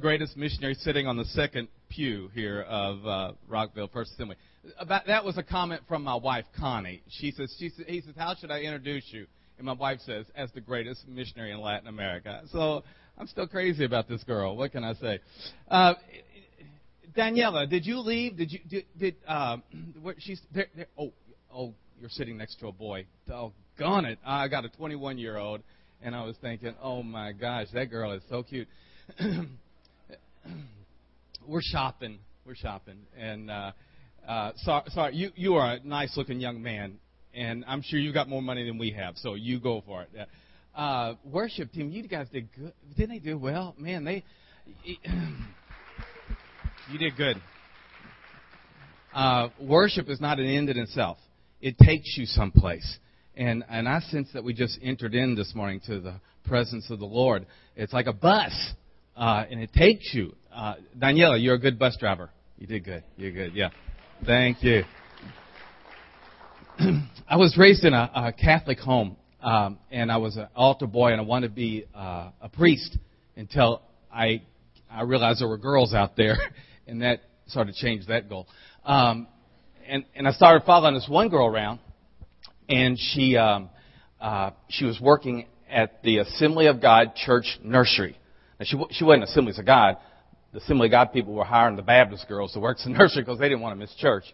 greatest missionary sitting on the second pew here of uh, Rockville First Assembly. About, that was a comment from my wife Connie. She says, she says, he says, how should I introduce you? And my wife says, as the greatest missionary in Latin America. So I'm still crazy about this girl. What can I say? Uh, Daniela, did you leave? Did you did, did uh, what she's there, there? Oh, oh, you're sitting next to a boy. Doggone it! I got a 21 year old, and I was thinking, oh my gosh, that girl is so cute. We're shopping. We're shopping, and uh, uh, sorry, sorry, you you are a nice looking young man, and I'm sure you've got more money than we have, so you go for it. Uh, worship team, you guys did good. Didn't they do well? Man, they. You did good. Uh, worship is not an end in itself. It takes you someplace. And, and I sense that we just entered in this morning to the presence of the Lord. It's like a bus, uh, and it takes you. Uh, Daniela, you're a good bus driver. You did good. You're good. Yeah. Thank you. I was raised in a, a Catholic home, um, and I was an altar boy, and I wanted to be uh, a priest until I I realized there were girls out there and that sort of changed that goal. Um, and and I started following this one girl around, and she um, uh, she was working at the Assembly of God Church Nursery. Now she she wasn't Assemblies of God. The Assembly of God people were hiring the Baptist girls to work the nursery because they didn't want to miss church.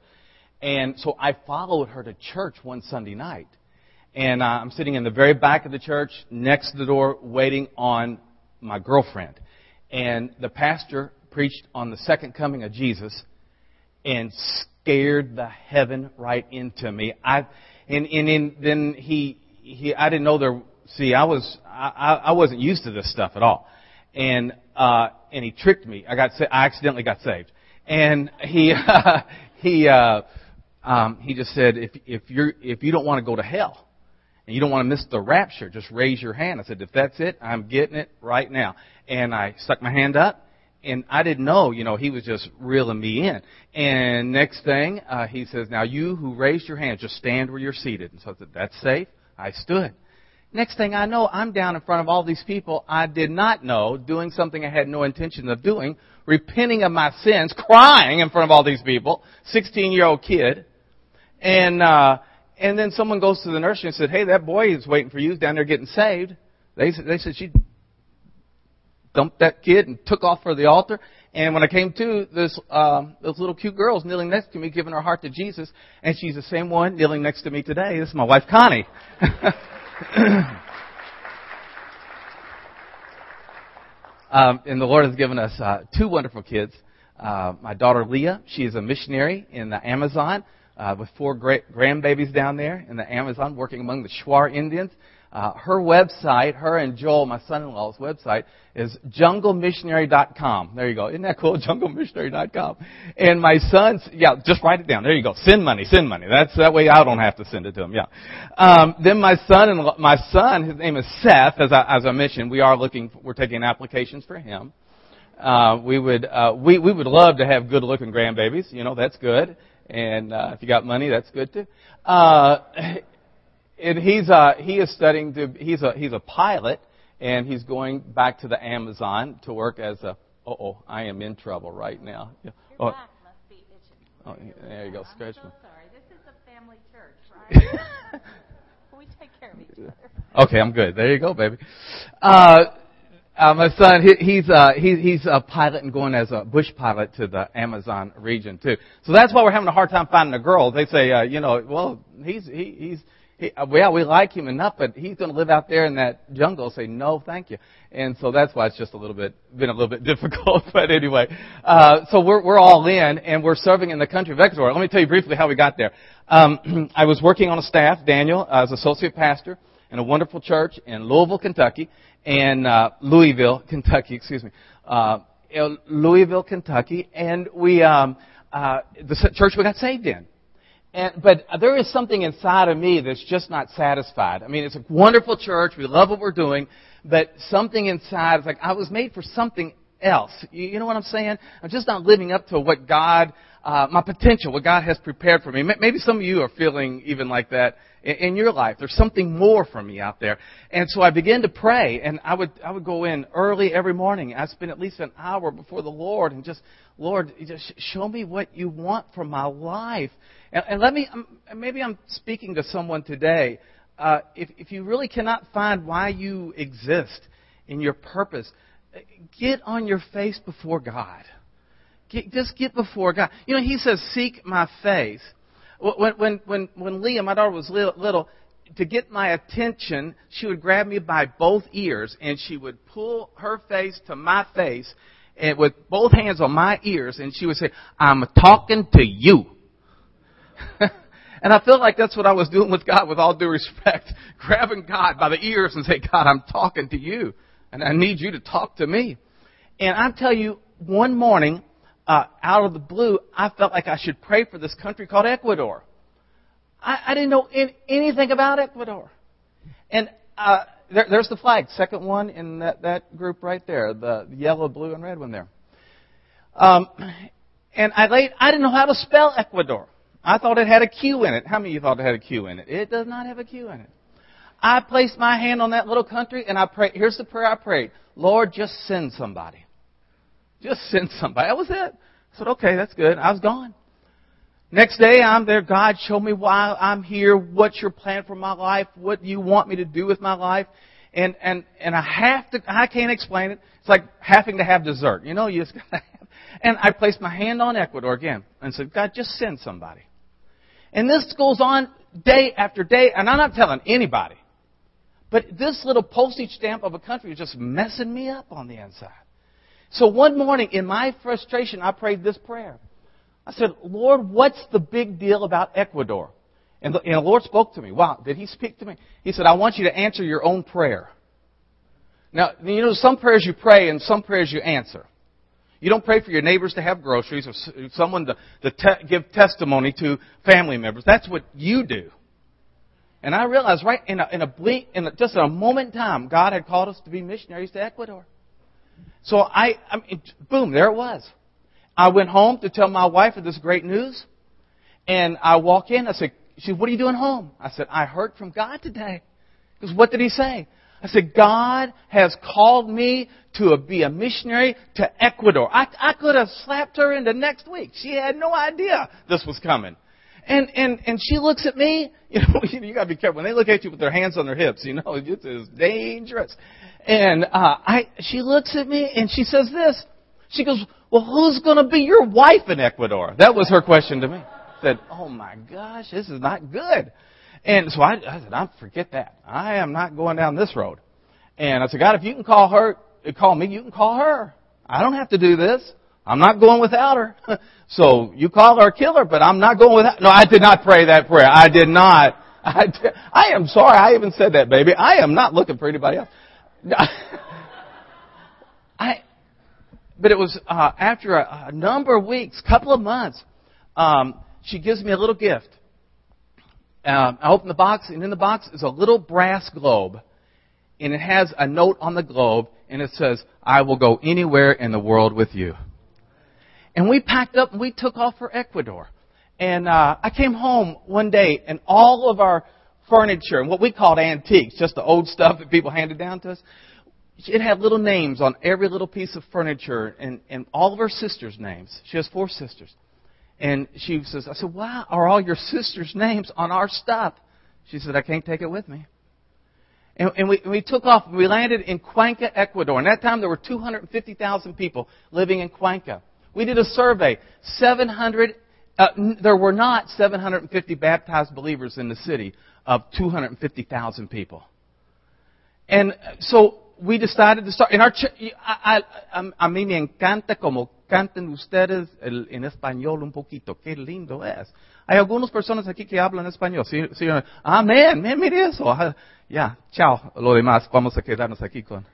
And so I followed her to church one Sunday night. And uh, I'm sitting in the very back of the church, next to the door, waiting on my girlfriend. And the pastor preached on the second coming of Jesus and scared the heaven right into me. I and and, and then he he I didn't know there. See, I was I I wasn't used to this stuff at all, and uh and he tricked me. I got sa- I accidentally got saved, and he uh, he uh um he just said if if you're if you don't want to go to hell and you don't want to miss the rapture, just raise your hand. I said, if that's it, I'm getting it right now. And I stuck my hand up, and I didn't know, you know, he was just reeling me in. And next thing, uh, he says, now you who raised your hand, just stand where you're seated. And so I said, that's safe. I stood. Next thing I know, I'm down in front of all these people I did not know, doing something I had no intention of doing, repenting of my sins, crying in front of all these people, 16 year old kid. And, uh, and then someone goes to the nursery and said, hey, that boy is waiting for you, down there getting saved. They, they said she dumped that kid and took off for the altar. And when I came to, this um, this little cute girl's kneeling next to me, giving her heart to Jesus, and she's the same one kneeling next to me today. This is my wife Connie. um, and the Lord has given us uh, two wonderful kids. Uh, my daughter Leah, she is a missionary in the Amazon uh, with four great grandbabies down there in the Amazon, working among the Shuar Indians. Uh, her website, her and Joel, my son-in-law's website, is junglemissionary.com. There you go. Isn't that cool? Junglemissionary.com. And my son's, yeah, just write it down. There you go. Send money, send money. That's that way I don't have to send it to him. Yeah. Um, then my son and my son, his name is Seth. As I, as I mentioned, we are looking, we're taking applications for him. Uh, we would, uh, we, we would love to have good looking grandbabies. You know, that's good. And, uh, if you got money, that's good too. Uh, and he's uh, he is studying to he's a he's a pilot and he's going back to the Amazon to work as a oh oh I am in trouble right now. Your oh, back must be itching. oh there you go, scratch I'm me. so sorry. This is a family church, right? we take care of each other. Okay, I'm good. There you go, baby. Uh, uh, my son, he, he's uh, he, he's a pilot and going as a bush pilot to the Amazon region too. So that's why we're having a hard time finding a girl. They say, uh, you know, well, he's he, he's he, well, we like him enough, but he's going to live out there in that jungle. Say no, thank you. And so that's why it's just a little bit been a little bit difficult. but anyway, uh, so we're we're all in, and we're serving in the country of Ecuador. Let me tell you briefly how we got there. Um, I was working on a staff, Daniel, as associate pastor in a wonderful church in Louisville, Kentucky, and uh, Louisville, Kentucky. Excuse me, uh, Louisville, Kentucky, and we um, uh, the church we got saved in. And, but there is something inside of me that's just not satisfied. I mean, it's a wonderful church. We love what we're doing. But something inside is like, I was made for something else. You, you know what I'm saying? I'm just not living up to what God, uh, my potential, what God has prepared for me. Maybe some of you are feeling even like that in, in your life. There's something more for me out there. And so I began to pray, and I would I would go in early every morning. I spend at least an hour before the Lord, and just Lord, just show me what you want for my life. And, and let me, um, maybe I'm speaking to someone today. Uh, if, if you really cannot find why you exist in your purpose, get on your face before God. Get, just get before God. You know, He says, "Seek my face." When when when when Leah, my daughter, was little, to get my attention, she would grab me by both ears and she would pull her face to my face, and with both hands on my ears, and she would say, "I'm talking to you." and I feel like that's what I was doing with God, with all due respect, grabbing God by the ears and say, "God, I'm talking to you." and I need you to talk to me. And I tell you, one morning, uh, out of the blue, I felt like I should pray for this country called Ecuador. I, I didn't know in, anything about Ecuador. And uh, there, there's the flag, second one in that, that group right there, the yellow, blue, and red one there. Um, and I laid, I didn't know how to spell Ecuador. I thought it had a Q in it. How many of you thought it had a Q in it? It does not have a Q in it. I placed my hand on that little country and I prayed. Here's the prayer I prayed Lord, just send somebody. Just send somebody. That was it. I said, okay, that's good. I was gone. Next day, I'm there. God, show me why I'm here. What's your plan for my life? What do you want me to do with my life? And, and, and I have to, I can't explain it. It's like having to have dessert. You know, you just gotta have. And I placed my hand on Ecuador again and said, God, just send somebody. And this goes on day after day, and I'm not telling anybody. But this little postage stamp of a country was just messing me up on the inside. So one morning, in my frustration, I prayed this prayer. I said, Lord, what's the big deal about Ecuador? And the, and the Lord spoke to me. Wow, did He speak to me? He said, I want you to answer your own prayer. Now, you know, some prayers you pray and some prayers you answer. You don't pray for your neighbors to have groceries or someone to, to te- give testimony to family members. That's what you do. And I realized right in a, in a blink, in a, just a moment in time, God had called us to be missionaries to Ecuador. So I, I mean, boom, there it was. I went home to tell my wife of this great news. And I walk in, I said, she said, what are you doing home? I said, I heard from God today. Because what did he say? I said, God has called me to be a missionary to Ecuador. I, I could have slapped her into next week. She had no idea this was coming. And, and, and she looks at me, you know, you gotta be careful. When they look at you with their hands on their hips, you know, it is dangerous. And, uh, I, she looks at me and she says this. She goes, well, who's gonna be your wife in Ecuador? That was her question to me. I said, oh my gosh, this is not good. And so I, I said, I forget that. I am not going down this road. And I said, God, if you can call her, call me, you can call her. I don't have to do this. I'm not going without her. so you call her a killer, but I'm not going without. No, I did not pray that prayer. I did not. I, did, I am sorry. I even said that, baby. I am not looking for anybody else. But it was uh, after a, a number of weeks, couple of months. Um, she gives me a little gift. Um, I open the box, and in the box is a little brass globe, and it has a note on the globe, and it says, "I will go anywhere in the world with you." And we packed up and we took off for Ecuador. And uh, I came home one day and all of our furniture and what we called antiques, just the old stuff that people handed down to us, it had little names on every little piece of furniture and, and all of her sisters' names. She has four sisters. And she says, I said, why are all your sisters' names on our stuff? She said, I can't take it with me. And, and we, we took off. We landed in Cuenca, Ecuador. And that time there were 250,000 people living in Cuenca. We did a survey. 700, uh, there were not 750 baptized believers in the city of 250,000 people. And so we decided to start. In our church, I, I, a mí me encanta como canten ustedes el, en español un poquito. Qué lindo es. Hay algunas personas aquí que hablan español. Sí, sí, amén, mire eso. Ya, yeah, chao. Lo demás, vamos a quedarnos aquí con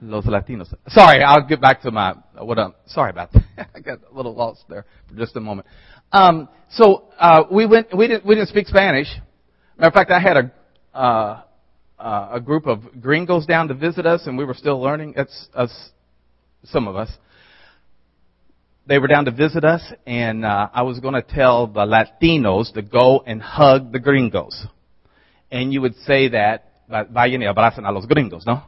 Los Latinos. Sorry, I'll get back to my what. I'm, sorry about that. I got a little lost there for just a moment. Um, so uh, we went. We didn't. We didn't speak Spanish. Matter of fact, I had a uh, uh, a group of gringos down to visit us, and we were still learning. Us, some of us. they were down to visit us, and uh, I was going to tell the Latinos to go and hug the gringos. And you would say that, vayan y abracen a los gringos, no?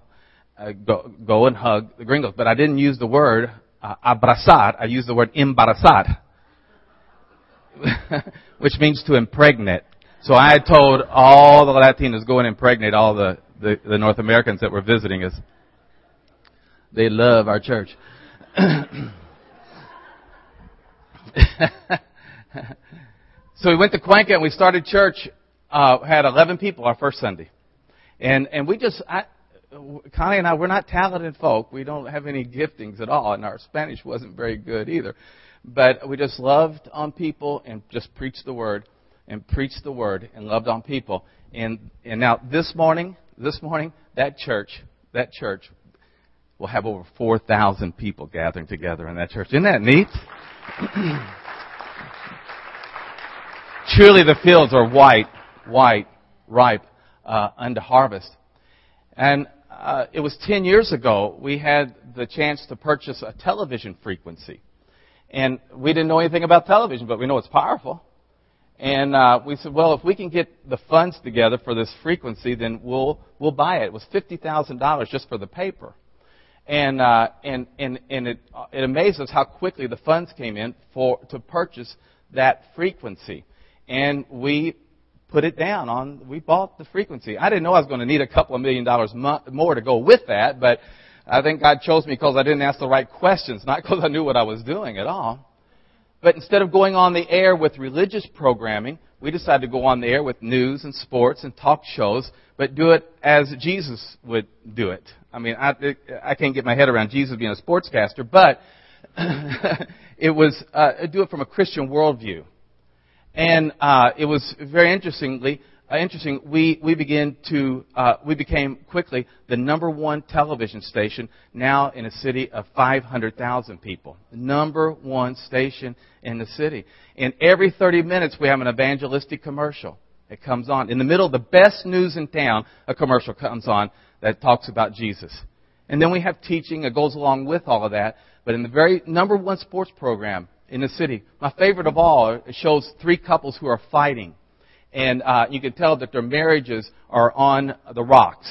Uh, go, go and hug the gringos. But I didn't use the word uh, abrazar. I used the word embarazar, which means to impregnate. So I had told all the Latinos go and impregnate all the, the, the North Americans that were visiting us. They love our church. so we went to Cuenca and we started church. Uh, had 11 people our first Sunday, and and we just I, Connie and I we're not talented folk. We don't have any giftings at all, and our Spanish wasn't very good either. But we just loved on people and just preached the word and preached the word and loved on people. And and now this morning, this morning that church, that church will have over 4,000 people gathering together in that church. Isn't that neat? Truly the fields are white, white, ripe uh, unto harvest. And uh, it was 10 years ago we had the chance to purchase a television frequency. And we didn't know anything about television, but we know it's powerful. And uh, we said, well, if we can get the funds together for this frequency, then we'll we'll buy it. It was fifty thousand dollars just for the paper, and uh, and and and it it amazed us how quickly the funds came in for to purchase that frequency and we put it down on, we bought the frequency. I didn't know I was going to need a couple of million dollars more to go with that, but I think God chose me because I didn't ask the right questions, not because I knew what I was doing at all. But instead of going on the air with religious programming, we decided to go on the air with news and sports and talk shows, but do it as Jesus would do it. I mean, I, I can't get my head around Jesus being a sportscaster, but it was uh, do it from a Christian worldview. And uh, it was very interestingly uh, interesting. We we began to uh, we became quickly the number one television station now in a city of 500,000 people. Number one station in the city. And every 30 minutes we have an evangelistic commercial. It comes on in the middle of the best news in town. A commercial comes on that talks about Jesus. And then we have teaching that goes along with all of that. But in the very number one sports program in the city. My favorite of all it shows three couples who are fighting. And uh, you can tell that their marriages are on the rocks.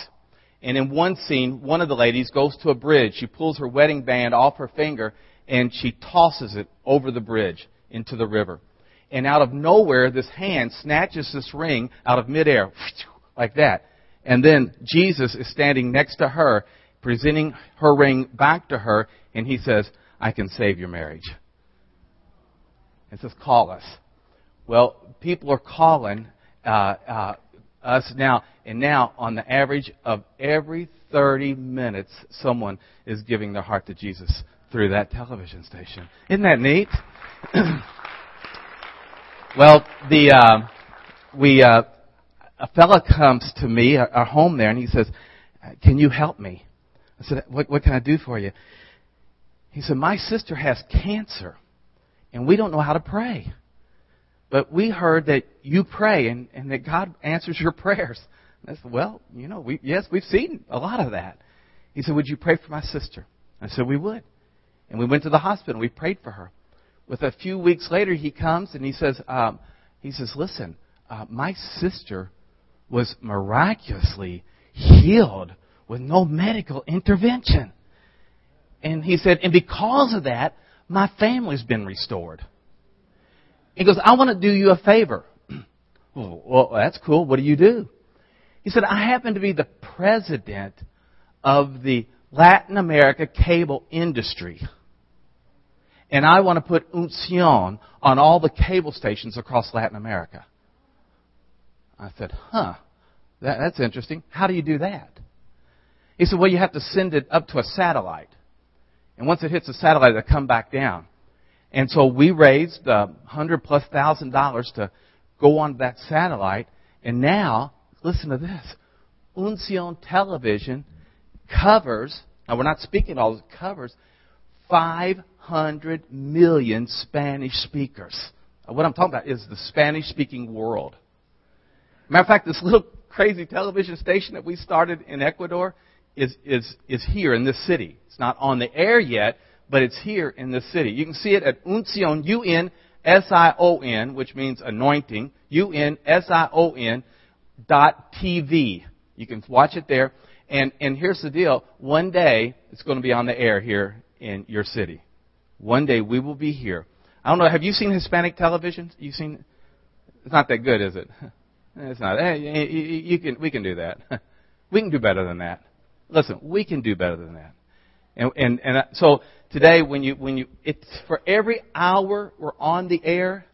And in one scene, one of the ladies goes to a bridge. She pulls her wedding band off her finger and she tosses it over the bridge into the river. And out of nowhere, this hand snatches this ring out of midair, like that. And then Jesus is standing next to her, presenting her ring back to her, and he says, I can save your marriage. It says, call us. Well, people are calling uh, uh, us now, and now on the average of every 30 minutes, someone is giving their heart to Jesus through that television station. Isn't that neat? well, the uh, we uh, a fella comes to me, our, our home there, and he says, "Can you help me?" I said, "What, what can I do for you?" He said, "My sister has cancer." and we don't know how to pray. But we heard that you pray and, and that God answers your prayers. And I said, well, you know, we, yes, we've seen a lot of that. He said, would you pray for my sister? I said, we would. And we went to the hospital. We prayed for her. With a few weeks later, he comes and he says, um, he says, listen, uh, my sister was miraculously healed with no medical intervention. And he said, and because of that, my family's been restored. He goes, I want to do you a favor. Oh, well, that's cool. What do you do? He said, I happen to be the president of the Latin America cable industry. And I want to put Unsion on all the cable stations across Latin America. I said, huh, that, that's interesting. How do you do that? He said, well, you have to send it up to a satellite. And once it hits the satellite, it'll come back down. And so we raised a uh, hundred plus thousand dollars to go on that satellite. And now, listen to this. Unsion Television covers, now we're not speaking all this, covers 500 million Spanish speakers. What I'm talking about is the Spanish speaking world. Matter of fact, this little crazy television station that we started in Ecuador is, is, is here in this city. It's not on the air yet, but it's here in the city. You can see it at Unsion, U-N-S-I-O-N, which means anointing, U-N-S-I-O-N dot TV. You can watch it there. And, and here's the deal. One day, it's going to be on the air here in your city. One day we will be here. I don't know, have you seen Hispanic television? You've seen, it's not that good, is it? It's not. Hey, you can, we can do that. We can do better than that. Listen, we can do better than that. And, and, and so today when you, when you, it's for every hour we're on the air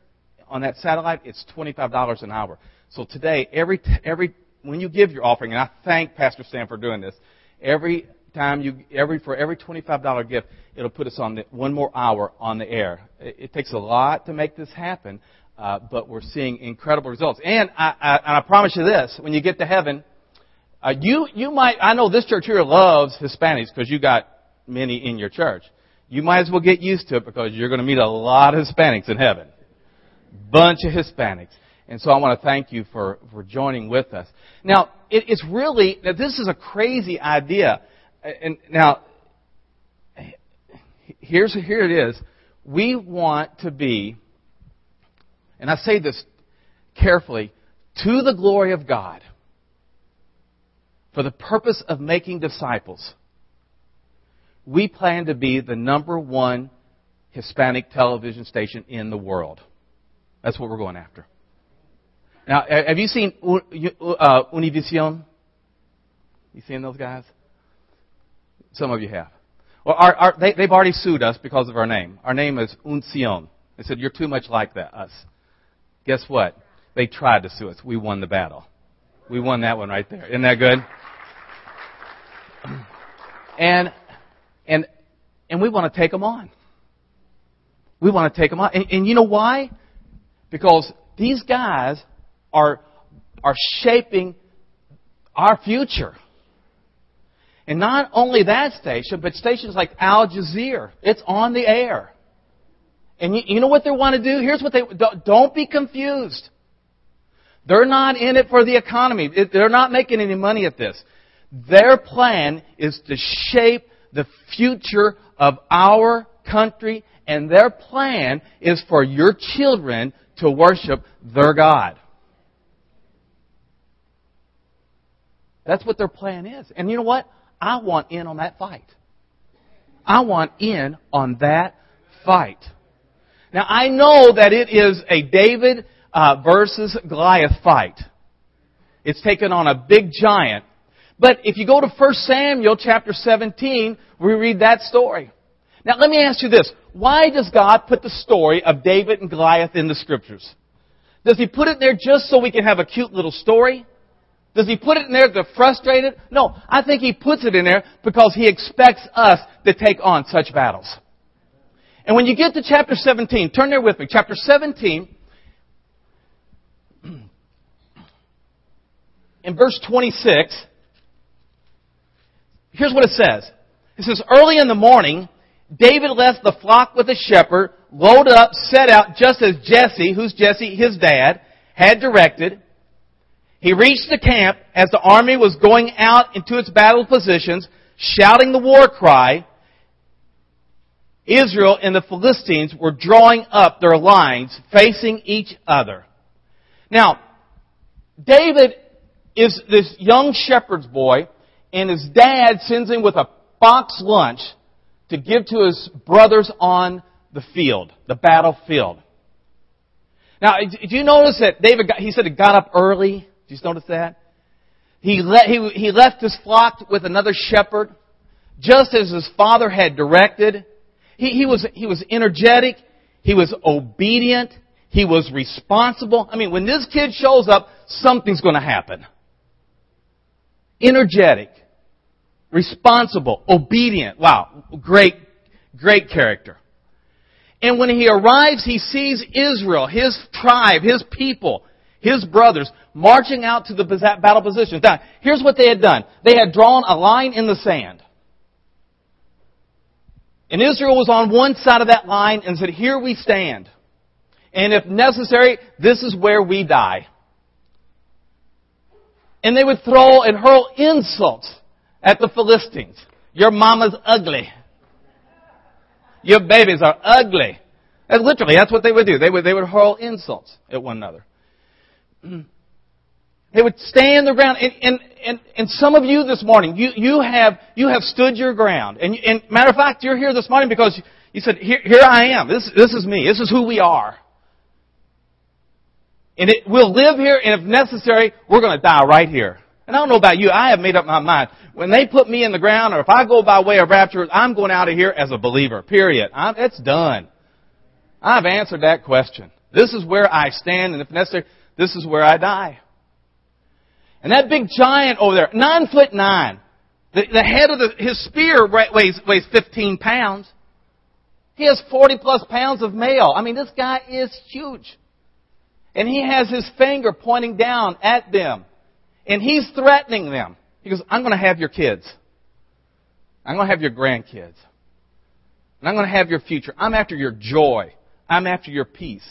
on that satellite, it's $25 an hour. So today, every, every, when you give your offering, and I thank Pastor Stan for doing this, every time you, every, for every $25 gift, it'll put us on the, one more hour on the air. It, it takes a lot to make this happen, uh, but we're seeing incredible results. And I, I, and I promise you this, when you get to heaven, uh, you, you might, I know this church here loves Hispanics because you got many in your church. You might as well get used to it because you're going to meet a lot of Hispanics in heaven. Bunch of Hispanics. And so I want to thank you for, for joining with us. Now, it, it's really, now this is a crazy idea. And now, here's, here it is. We want to be, and I say this carefully, to the glory of God, for the purpose of making disciples we plan to be the number one Hispanic television station in the world. That's what we're going after. Now, have you seen uh, Univision? You seen those guys? Some of you have. Well, our, our, they, have already sued us because of our name. Our name is Unsion. They said, you're too much like that, us. Guess what? They tried to sue us. We won the battle. We won that one right there. Isn't that good? And and, and we want to take them on. We want to take them on. And, and you know why? Because these guys are, are shaping our future. And not only that station, but stations like Al Jazeera. It's on the air. And you, you know what they want to do? Here's what they, don't be confused. They're not in it for the economy. They're not making any money at this. Their plan is to shape the future of our country, and their plan is for your children to worship their God. That's what their plan is. And you know what? I want in on that fight. I want in on that fight. Now I know that it is a David uh, versus Goliath fight. It's taken on a big giant but if you go to 1 Samuel chapter 17, we read that story. Now let me ask you this. Why does God put the story of David and Goliath in the scriptures? Does he put it there just so we can have a cute little story? Does he put it in there to frustrate it? No, I think he puts it in there because he expects us to take on such battles. And when you get to chapter 17, turn there with me. Chapter 17, in verse 26, Here's what it says. It says, early in the morning, David left the flock with a shepherd, loaded up, set out just as Jesse, who's Jesse, his dad, had directed. He reached the camp as the army was going out into its battle positions, shouting the war cry. Israel and the Philistines were drawing up their lines, facing each other. Now, David is this young shepherd's boy and his dad sends him with a box lunch to give to his brothers on the field, the battlefield. Now, did you notice that David, got, he said he got up early? Did you notice that? He, he, he left his flock with another shepherd, just as his father had directed. He, he, was, he was energetic. He was obedient. He was responsible. I mean, when this kid shows up, something's going to happen energetic, responsible, obedient. Wow, great, great character. And when he arrives, he sees Israel, his tribe, his people, his brothers, marching out to the battle positions. Now, here's what they had done. They had drawn a line in the sand. And Israel was on one side of that line and said, here we stand. And if necessary, this is where we die and they would throw and hurl insults at the Philistines. Your mama's ugly. Your babies are ugly. And literally, that's what they would do. They would, they would hurl insults at one another. They would stand their ground. And, and, and, and some of you this morning, you, you, have, you have stood your ground. And, and matter of fact, you're here this morning because you said, here, here I am. This, this is me. This is who we are. And it, we'll live here, and if necessary, we're going to die right here. And I don't know about you, I have made up my mind. When they put me in the ground, or if I go by way of rapture, I'm going out of here as a believer. Period. I'm, it's done. I've answered that question. This is where I stand, and if necessary, this is where I die. And that big giant over there, nine foot nine, the, the head of the, his spear weighs, weighs 15 pounds. He has 40 plus pounds of mail. I mean, this guy is huge. And he has his finger pointing down at them. And he's threatening them. He goes, I'm going to have your kids. I'm going to have your grandkids. And I'm going to have your future. I'm after your joy. I'm after your peace.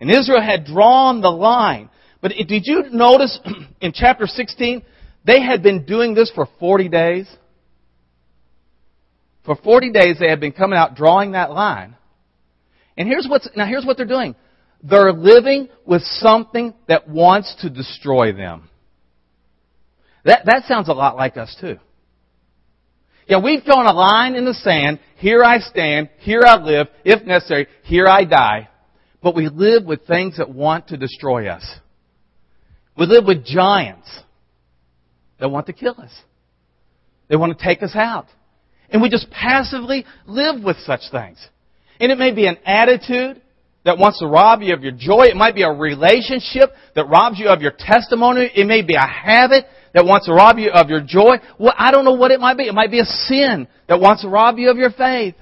And Israel had drawn the line. But did you notice in chapter 16, they had been doing this for 40 days? For 40 days they had been coming out drawing that line. And here's what's, now here's what they're doing. They're living with something that wants to destroy them. That, that sounds a lot like us too. Yeah, we've drawn a line in the sand. Here I stand. Here I live. If necessary, here I die. But we live with things that want to destroy us. We live with giants that want to kill us. They want to take us out. And we just passively live with such things. And it may be an attitude that wants to rob you of your joy. It might be a relationship that robs you of your testimony. It may be a habit that wants to rob you of your joy. Well, I don't know what it might be. It might be a sin that wants to rob you of your faith.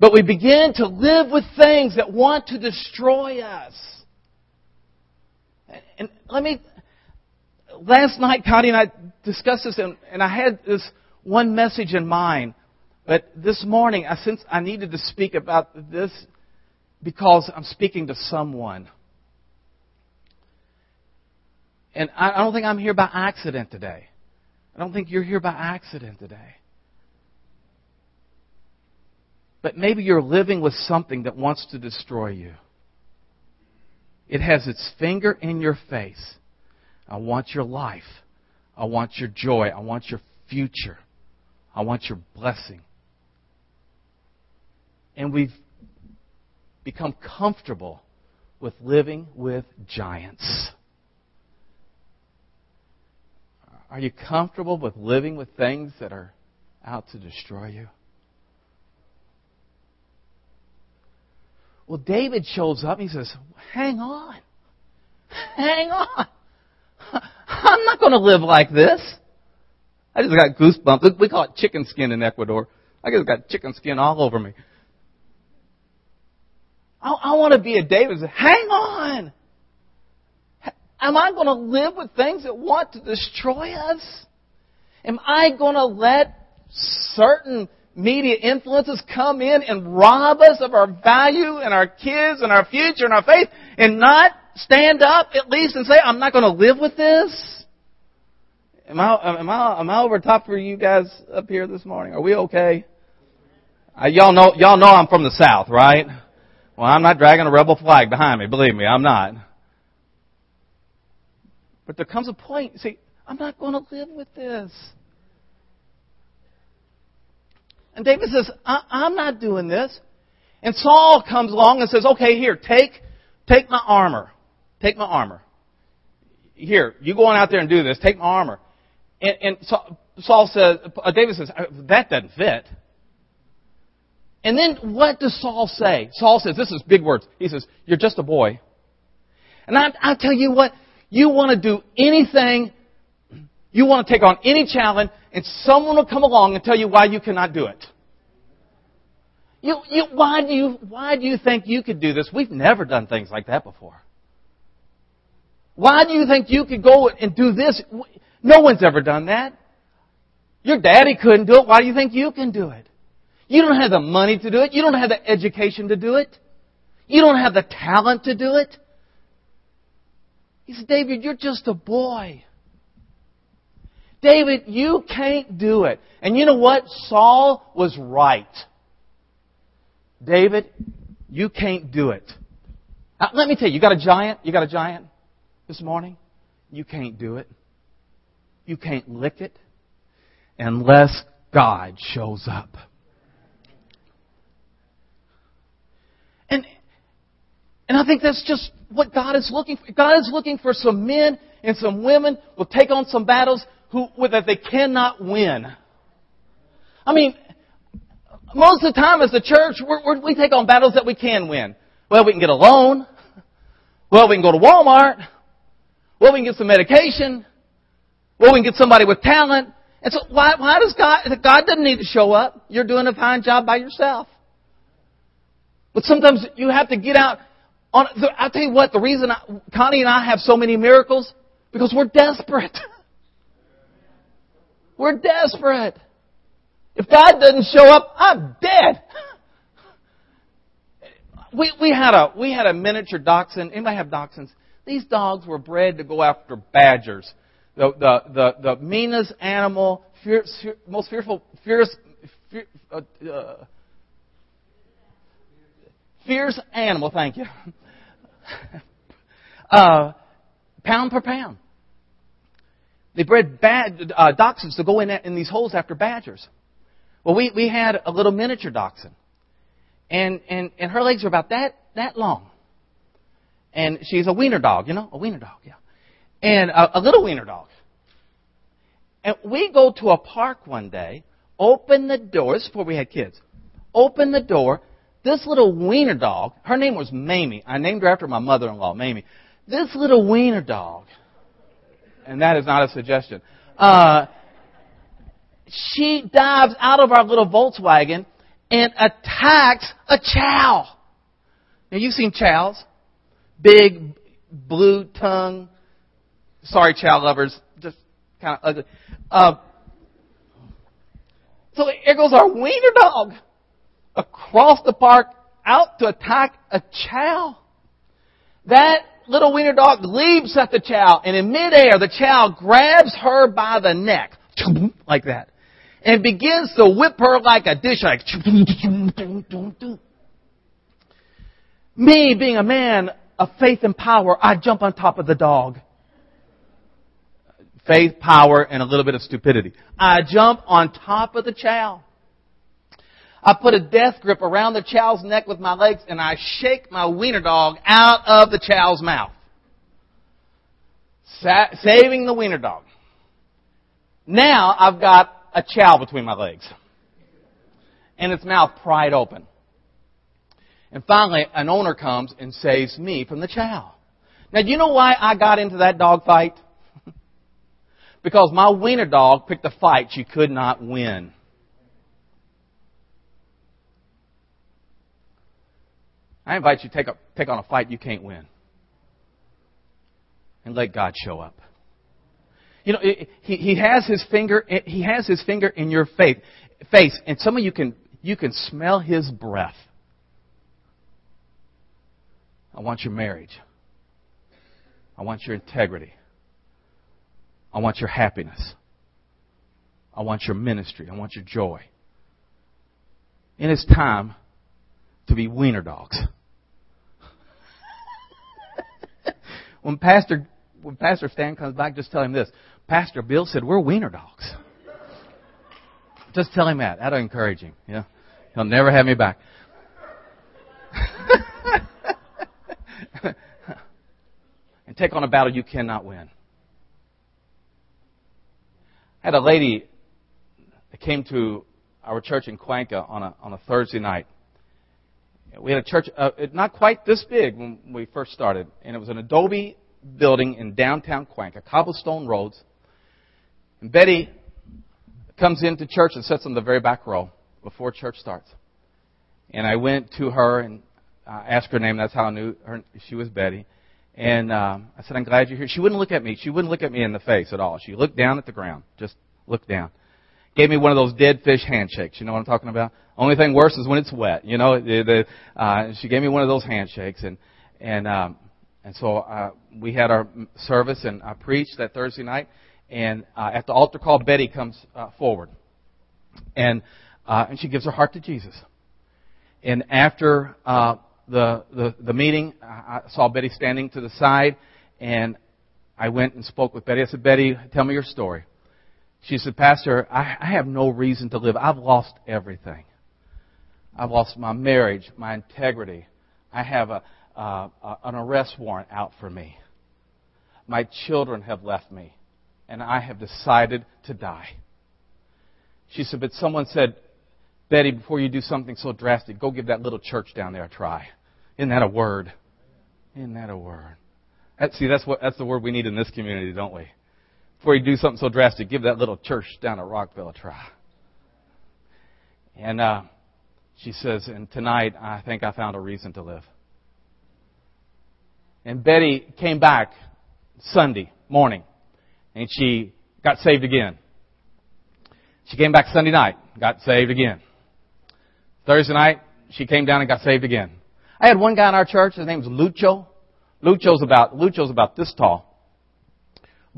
But we begin to live with things that want to destroy us. And let me, last night, Connie and I discussed this, and, and I had this one message in mind. But this morning, I sense I needed to speak about this because I'm speaking to someone. And I don't think I'm here by accident today. I don't think you're here by accident today. But maybe you're living with something that wants to destroy you. It has its finger in your face. I want your life. I want your joy. I want your future. I want your blessing. And we've become comfortable with living with giants. Are you comfortable with living with things that are out to destroy you? Well, David shows up and he says, Hang on. Hang on. I'm not going to live like this. I just got goosebumps. We call it chicken skin in Ecuador. I just got chicken skin all over me. I, I want to be a David. Hang on. Am I going to live with things that want to destroy us? Am I going to let certain media influences come in and rob us of our value and our kids and our future and our faith and not stand up at least and say, I'm not going to live with this? Am I, am I, am I over top for you guys up here this morning? Are we okay? Uh, y'all know, y'all know I'm from the South, right? Well, I'm not dragging a rebel flag behind me. Believe me, I'm not. But there comes a point, see, I'm not going to live with this. And David says, I- am not doing this. And Saul comes along and says, okay, here, take, take my armor. Take my armor. Here, you go on out there and do this. Take my armor. And, and Saul says, uh, David says, uh, that doesn't fit. And then what does Saul say? Saul says, this is big words. He says, you're just a boy. And I, I tell you what, you want to do anything, you want to take on any challenge, and someone will come along and tell you why you cannot do it. You, you, why, do you, why do you think you could do this? We've never done things like that before. Why do you think you could go and do this? No one's ever done that. Your daddy couldn't do it. Why do you think you can do it? You don't have the money to do it. You don't have the education to do it. You don't have the talent to do it. He said, David, you're just a boy. David, you can't do it. And you know what? Saul was right. David, you can't do it. Uh, let me tell you, you got a giant? You got a giant this morning? You can't do it. You can't lick it unless God shows up. And, and I think that's just what God is looking for. God is looking for some men and some women will take on some battles who, that they cannot win. I mean, most of the time as the church, we're, we're, we take on battles that we can win. Well, we can get a loan. Well, we can go to Walmart. Well, we can get some medication. Well, we can get somebody with talent. And so why, why does God, God doesn't need to show up. You're doing a fine job by yourself. But sometimes you have to get out on, I'll tell you what, the reason I, Connie and I have so many miracles, because we're desperate. we're desperate. If God doesn't show up, I'm dead. We, we had a, we had a miniature dachshund. Anybody have dachshunds? These dogs were bred to go after badgers. The, the, the, the meanest animal, fierce, most fearful, fierce, fierce uh, uh, fierce animal, thank you. uh, pound per pound. They bred bad uh, dachshunds to go in, in these holes after badgers. Well, we, we had a little miniature dachshund. And, and, and her legs are about that, that long. And she's a wiener dog, you know? A wiener dog, yeah. And a, a little wiener dog. And we go to a park one day, open the door, this is before we had kids, open the door, this little wiener dog, her name was Mamie. I named her after my mother-in-law, Mamie. This little wiener dog, and that is not a suggestion, uh, she dives out of our little Volkswagen and attacks a chow. Now you've seen chows. Big, blue tongue. Sorry, chow lovers. Just kind of ugly. Uh, so here goes our wiener dog across the park out to attack a chow. That little wiener dog leaps at the chow, and in midair, the chow grabs her by the neck, like that, and begins to whip her like a dish, like. Me, being a man of faith and power, I jump on top of the dog. Faith, power, and a little bit of stupidity. I jump on top of the chow. I put a death grip around the chow's neck with my legs and I shake my wiener dog out of the chow's mouth. Sa- saving the wiener dog. Now I've got a chow between my legs. And its mouth pried open. And finally, an owner comes and saves me from the chow. Now, do you know why I got into that dog fight? because my wiener dog picked a fight she could not win. I invite you to take, take on a fight you can't win. And let God show up. You know, he, he has his finger, he has his finger in your faith, face, and some of you can, you can smell his breath. I want your marriage. I want your integrity. I want your happiness. I want your ministry. I want your joy. And it's time to be wiener dogs. When Pastor when Pastor Stan comes back, just tell him this. Pastor Bill said we're wiener dogs. Just tell him that. That'll encourage him. Yeah. He'll never have me back. and take on a battle you cannot win. I had a lady that came to our church in Cuenca on a, on a Thursday night. We had a church, uh, not quite this big when we first started, and it was an adobe building in downtown Cuenca, cobblestone roads. And Betty comes into church and sits on the very back row before church starts. And I went to her and uh, asked her name. That's how I knew her. She was Betty. And um, I said, "I'm glad you're here." She wouldn't look at me. She wouldn't look at me in the face at all. She looked down at the ground. Just looked down. Gave me one of those dead fish handshakes. You know what I'm talking about? Only thing worse is when it's wet. You know, the, the, uh, she gave me one of those handshakes, and and um, and so uh, we had our service, and I preached that Thursday night. And uh, at the altar call, Betty comes uh, forward, and uh, and she gives her heart to Jesus. and after uh, the, the the meeting, I saw Betty standing to the side, and I went and spoke with Betty. I said, Betty, tell me your story. She said, Pastor, I, have no reason to live. I've lost everything. I've lost my marriage, my integrity. I have a, uh, an arrest warrant out for me. My children have left me, and I have decided to die. She said, but someone said, Betty, before you do something so drastic, go give that little church down there a try. Isn't that a word? Isn't that a word? That, see, that's what that's the word we need in this community, don't we? Before you do something so drastic, give that little church down at Rockville a try. And uh, she says, and tonight I think I found a reason to live. And Betty came back Sunday morning, and she got saved again. She came back Sunday night, got saved again. Thursday night, she came down and got saved again. I had one guy in our church, his name was Lucho. Lucho's about, Lucho's about this tall.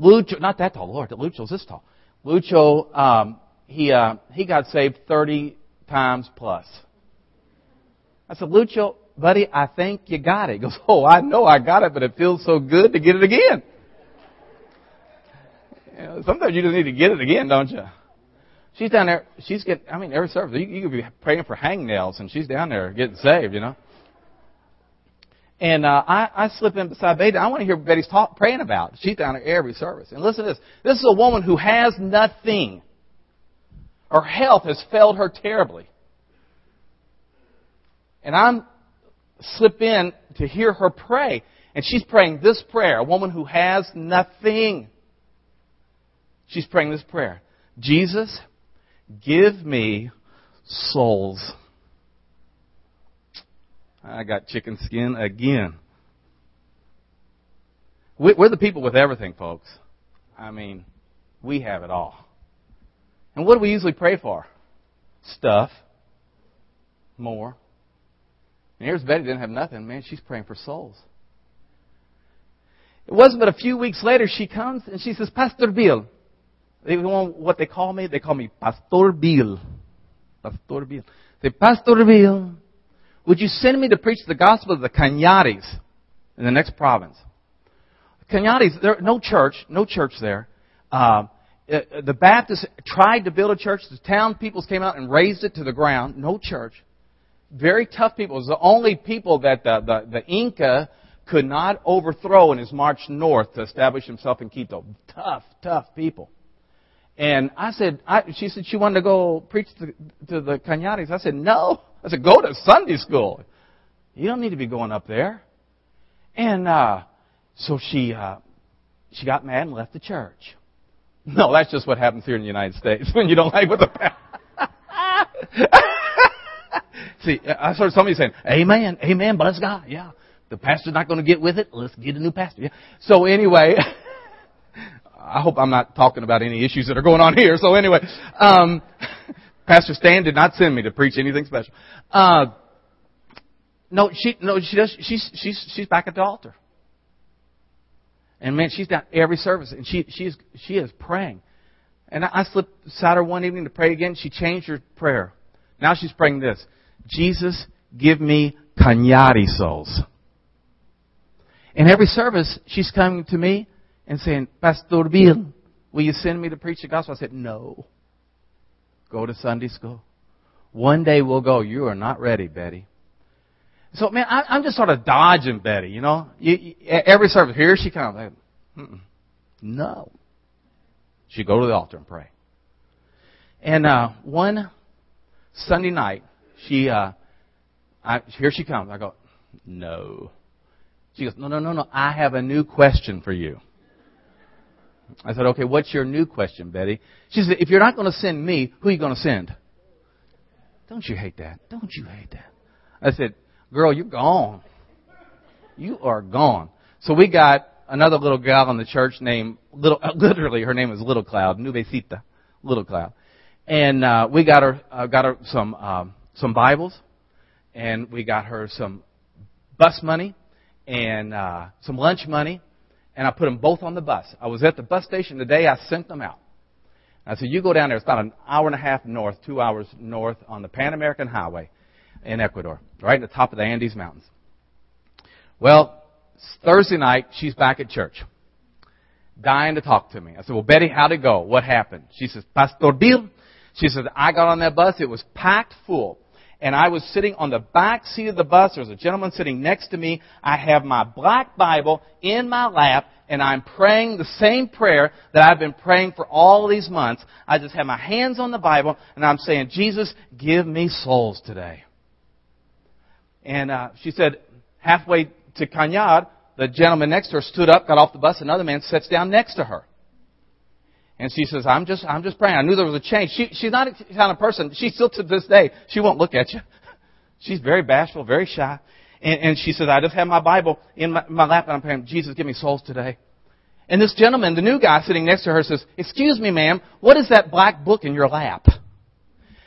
Lucho, not that tall, Lord, Lucho's this tall. Lucho, um, he, uh, he got saved 30 times plus. I said, Lucho, buddy, I think you got it. He goes, oh, I know I got it, but it feels so good to get it again. You know, sometimes you just need to get it again, don't you? She's down there. She's getting. I mean, every service you, you could be praying for hangnails, and she's down there getting saved. You know. And uh, I, I slip in beside Betty. I want to hear Betty's talk, praying about. She's down there every service. And listen to this. This is a woman who has nothing. Her health has failed her terribly. And I'm slip in to hear her pray. And she's praying this prayer. A woman who has nothing. She's praying this prayer. Jesus, give me souls. I got chicken skin again. We're the people with everything, folks. I mean, we have it all. And what do we usually pray for? Stuff. More. And here's Betty didn't have nothing. Man, she's praying for souls. It wasn't but a few weeks later she comes and she says, Pastor Bill. They want what they call me? They call me Pastor Bill. Pastor Bill. Say, Pastor Bill, would you send me to preach the gospel of the Cañaris in the next province? Cañaris, there no church, no church there. Uh, uh, the Baptists tried to build a church. The town peoples came out and razed it to the ground. No church. Very tough people. It was the only people that the, the, the Inca could not overthrow in his march north to establish himself in Quito. Tough, tough people. And I said, I, she said she wanted to go preach to, to the Cañaris. I said, no. I said, go to Sunday school. You don't need to be going up there. And uh, so she uh, she got mad and left the church. No, that's just what happens here in the United States when you don't like what the pastor. See, I heard somebody saying, "Amen, Amen, bless God." Yeah, the pastor's not going to get with it. Let's get a new pastor. Yeah. So anyway, I hope I'm not talking about any issues that are going on here. So anyway, um, Pastor Stan did not send me to preach anything special. Uh, no, she no she does. She's she's she's back at the altar. And man, she's down every service, and she she's she is praying. And I, slipped beside her one evening to pray again. She changed her prayer. Now she's praying this: Jesus, give me Cañari souls. In every service, she's coming to me and saying, Pastor Bill, will you send me to preach the gospel? I said, No. Go to Sunday school. One day we'll go. You are not ready, Betty. So, man, I, am just sort of dodging Betty, you know. You, you, every service, here she comes. I, no. She go to the altar and pray. And uh, one Sunday night, she, uh, I, here she comes. I go, no. She goes, no, no, no, no. I have a new question for you. I said, okay, what's your new question, Betty? She said, if you're not going to send me, who are you going to send? Don't you hate that? Don't you hate that? I said, girl, you're gone. You are gone. So we got another little gal in the church named little, literally her name is Little Cloud, Nubecita, Little Cloud, and uh, we got her uh, got her some um, some Bibles, and we got her some bus money and uh, some lunch money and I put them both on the bus. I was at the bus station the day I sent them out. I said, you go down there. It's about an hour and a half north, two hours north on the Pan American Highway. in Ecuador, right at the top of the Andes Mountains. Well, Thursday night, she's back at church, dying to talk to me. I said, well, Betty, how'd it go? What happened? She says, Pastor Bill, she says, I got on that bus, it was packed full and I was sitting on the back seat of the bus. There was a gentleman sitting next to me. I have my black Bible in my lap, and I'm praying the same prayer that I've been praying for all these months. I just have my hands on the Bible, and I'm saying, Jesus, give me souls today. And uh, she said, halfway to Cañar, the gentleman next to her stood up, got off the bus, another man sits down next to her. And she says, I'm just, I'm just praying. I knew there was a change. She, she's not a kind of person. She still to this day, she won't look at you. She's very bashful, very shy. And, and she says, I just have my Bible in my, my lap and I'm praying, Jesus, give me souls today. And this gentleman, the new guy sitting next to her says, excuse me ma'am, what is that black book in your lap?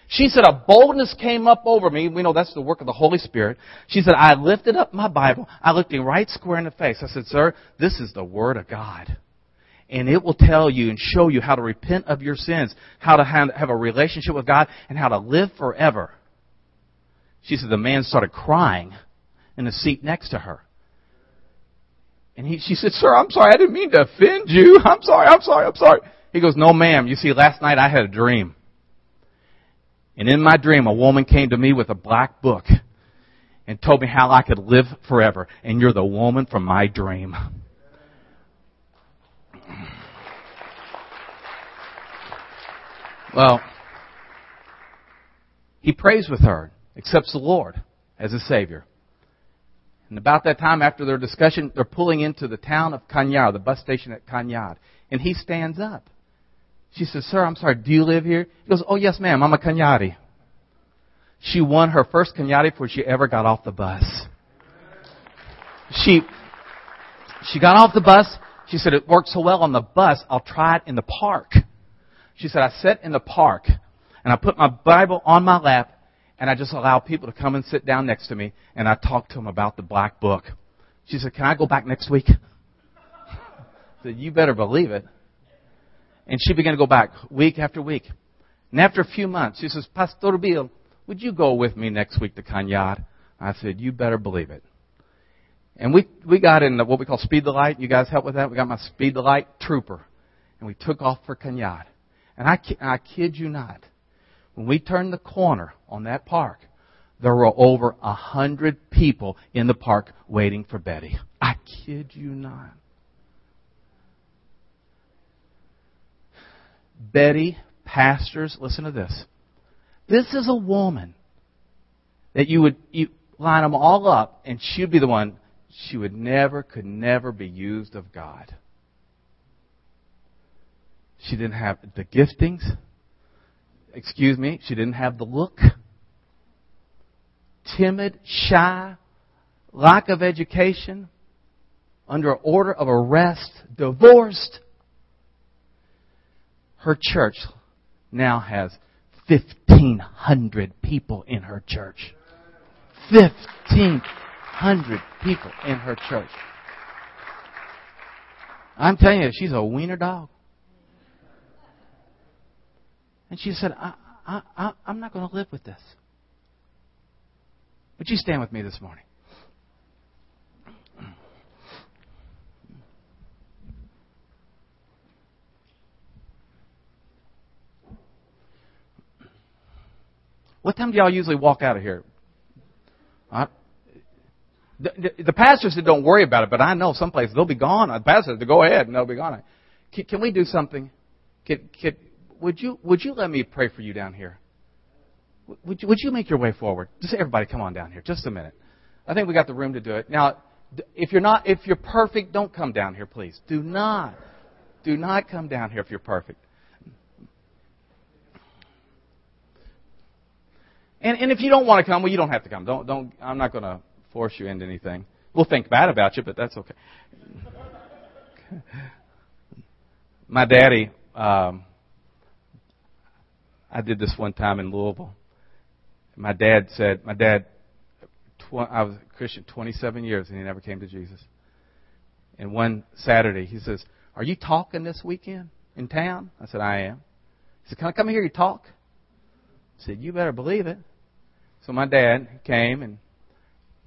She said, a boldness came up over me. We know that's the work of the Holy Spirit. She said, I lifted up my Bible. I looked him right square in the face. I said, sir, this is the Word of God and it will tell you and show you how to repent of your sins, how to have a relationship with God, and how to live forever. She said the man started crying in the seat next to her. And he, she said, Sir, I'm sorry. I didn't mean to offend you. I'm sorry. I'm sorry. I'm sorry. He goes, No, ma'am. You see, last night I had a dream. And in my dream, a woman came to me with a black book and told me how I could live forever. And you're the woman from my dream. Well, he prays with her, accepts the Lord as a Savior. And about that time, after their discussion, they're pulling into the town of Cañar, the bus station at Cañar. And he stands up. She says, Sir, I'm sorry, do you live here? He goes, Oh, yes, ma'am, I'm a Cañari. She won her first Cañari before she ever got off the bus. She, she got off the bus. She said, It worked so well on the bus, I'll try it in the park. She said, I sat in the park and I put my Bible on my lap and I just allowed people to come and sit down next to me and I talked to them about the black book. She said, Can I go back next week? I said, You better believe it. And she began to go back week after week. And after a few months, she says, Pastor Bill, would you go with me next week to Cañar? I said, You better believe it. And we, we got in what we call Speed the Light. You guys help with that? We got my Speed the Light trooper. And we took off for Cañar. And I, I kid you not, when we turned the corner on that park, there were over a hundred people in the park waiting for Betty. I kid you not. Betty, pastors, listen to this. This is a woman that you would you line them all up, and she'd be the one. She would never, could never be used of God. She didn't have the giftings. Excuse me, she didn't have the look. Timid, shy, lack of education, under order of arrest, divorced. Her church now has 1,500 people in her church. 1,500 people in her church. I'm telling you, she's a wiener dog. And she said, I, I, I, I'm not going to live with this. Would you stand with me this morning? What time do y'all usually walk out of here? Uh, the, the, the pastor said, "Don't worry about it," but I know some places they'll be gone. The pastor said, "Go ahead," and they'll be gone. Can, can we do something? Can, can, would you, would you let me pray for you down here? Would you, would you make your way forward? Just everybody come on down here. Just a minute. I think we got the room to do it. Now, if you're not, if you're perfect, don't come down here, please. Do not. Do not come down here if you're perfect. And, and if you don't want to come, well, you don't have to come. Don't, don't, I'm not going to force you into anything. We'll think bad about you, but that's okay. My daddy, um, I did this one time in Louisville. My dad said, my dad, tw- I was a Christian 27 years and he never came to Jesus. And one Saturday, he says, Are you talking this weekend in town? I said, I am. He said, Can I come here and talk? I said, You better believe it. So my dad came and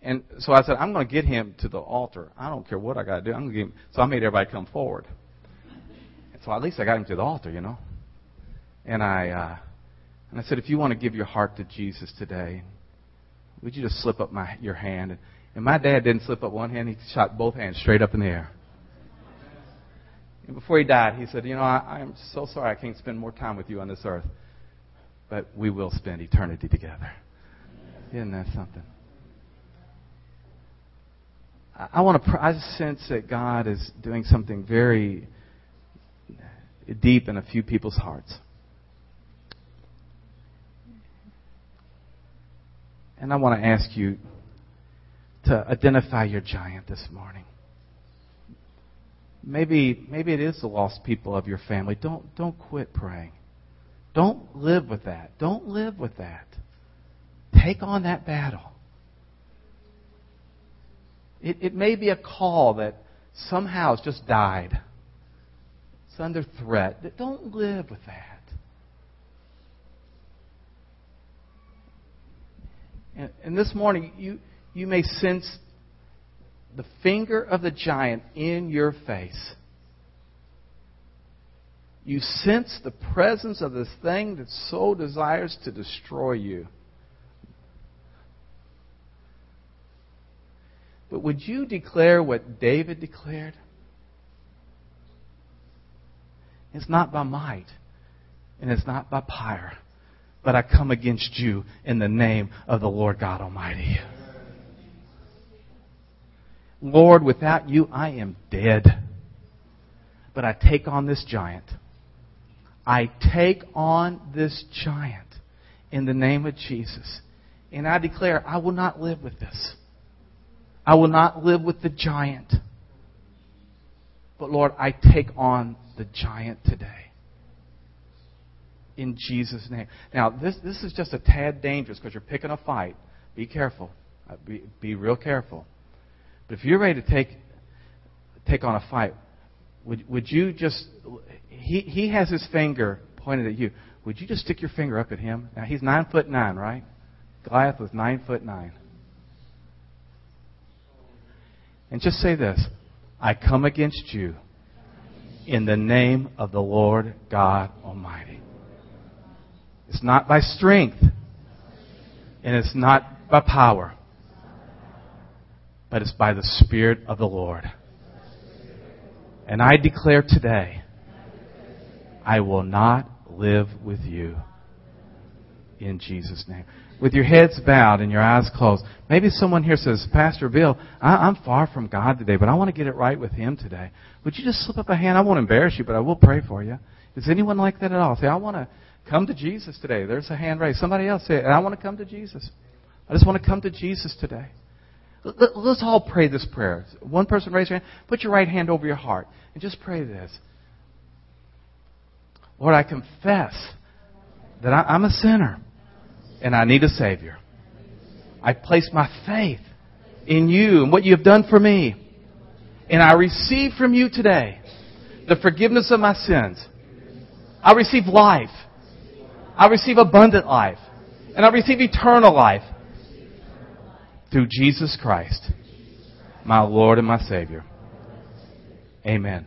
and so I said, I'm going to get him to the altar. I don't care what I got to do. I'm going to get him. So I made everybody come forward. And so at least I got him to the altar, you know. And I uh, and I said, if you want to give your heart to Jesus today, would you just slip up my your hand? And, my dad didn't slip up one hand; he shot both hands straight up in the air. And before he died, he said, You know, I, I am so sorry I can't spend more time with you on this earth, but we will spend eternity together. Isn't that something? I, I want to. I sense that God is doing something very deep in a few people's hearts. And I want to ask you to identify your giant this morning. Maybe, maybe it is the lost people of your family. Don't, don't quit praying. Don't live with that. Don't live with that. Take on that battle. It, it may be a call that somehow has just died. It's under threat. Don't live with that. And, and this morning, you, you may sense the finger of the giant in your face. You sense the presence of this thing that so desires to destroy you. But would you declare what David declared? It's not by might, and it's not by power, but I come against you in the name of the Lord God Almighty. Lord, without you, I am dead. But I take on this giant. I take on this giant in the name of Jesus. And I declare, I will not live with this. I will not live with the giant. But Lord, I take on the giant today. In Jesus' name. Now, this, this is just a tad dangerous because you're picking a fight. Be careful. Uh, be, be real careful. But if you're ready to take take on a fight, would would you just he he has his finger pointed at you. Would you just stick your finger up at him? Now he's nine foot nine, right? Goliath was nine foot nine. And just say this I come against you in the name of the Lord God Almighty. It's not by strength, and it's not by power, but it's by the Spirit of the Lord. And I declare today, I will not live with you. In Jesus' name. With your heads bowed and your eyes closed. Maybe someone here says, Pastor Bill, I, am far from God today, but I want to get it right with Him today. Would you just slip up a hand? I won't embarrass you, but I will pray for you. Is anyone like that at all? Say, I want to come to Jesus today. There's a hand raised. Somebody else say, I want to come to Jesus. I just want to come to Jesus today. Let's all pray this prayer. One person raise your hand. Put your right hand over your heart and just pray this. Lord, I confess that I'm a sinner and I need a Savior. I place my faith in you and what you have done for me. And I receive from you today the forgiveness of my sins. I receive life. I receive abundant life. And I receive eternal life through Jesus Christ, my Lord and my Savior. Amen.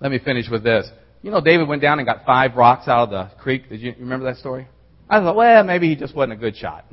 Let me finish with this. You know, David went down and got five rocks out of the creek. Did you remember that story? I thought, well, maybe he just wasn't a good shot.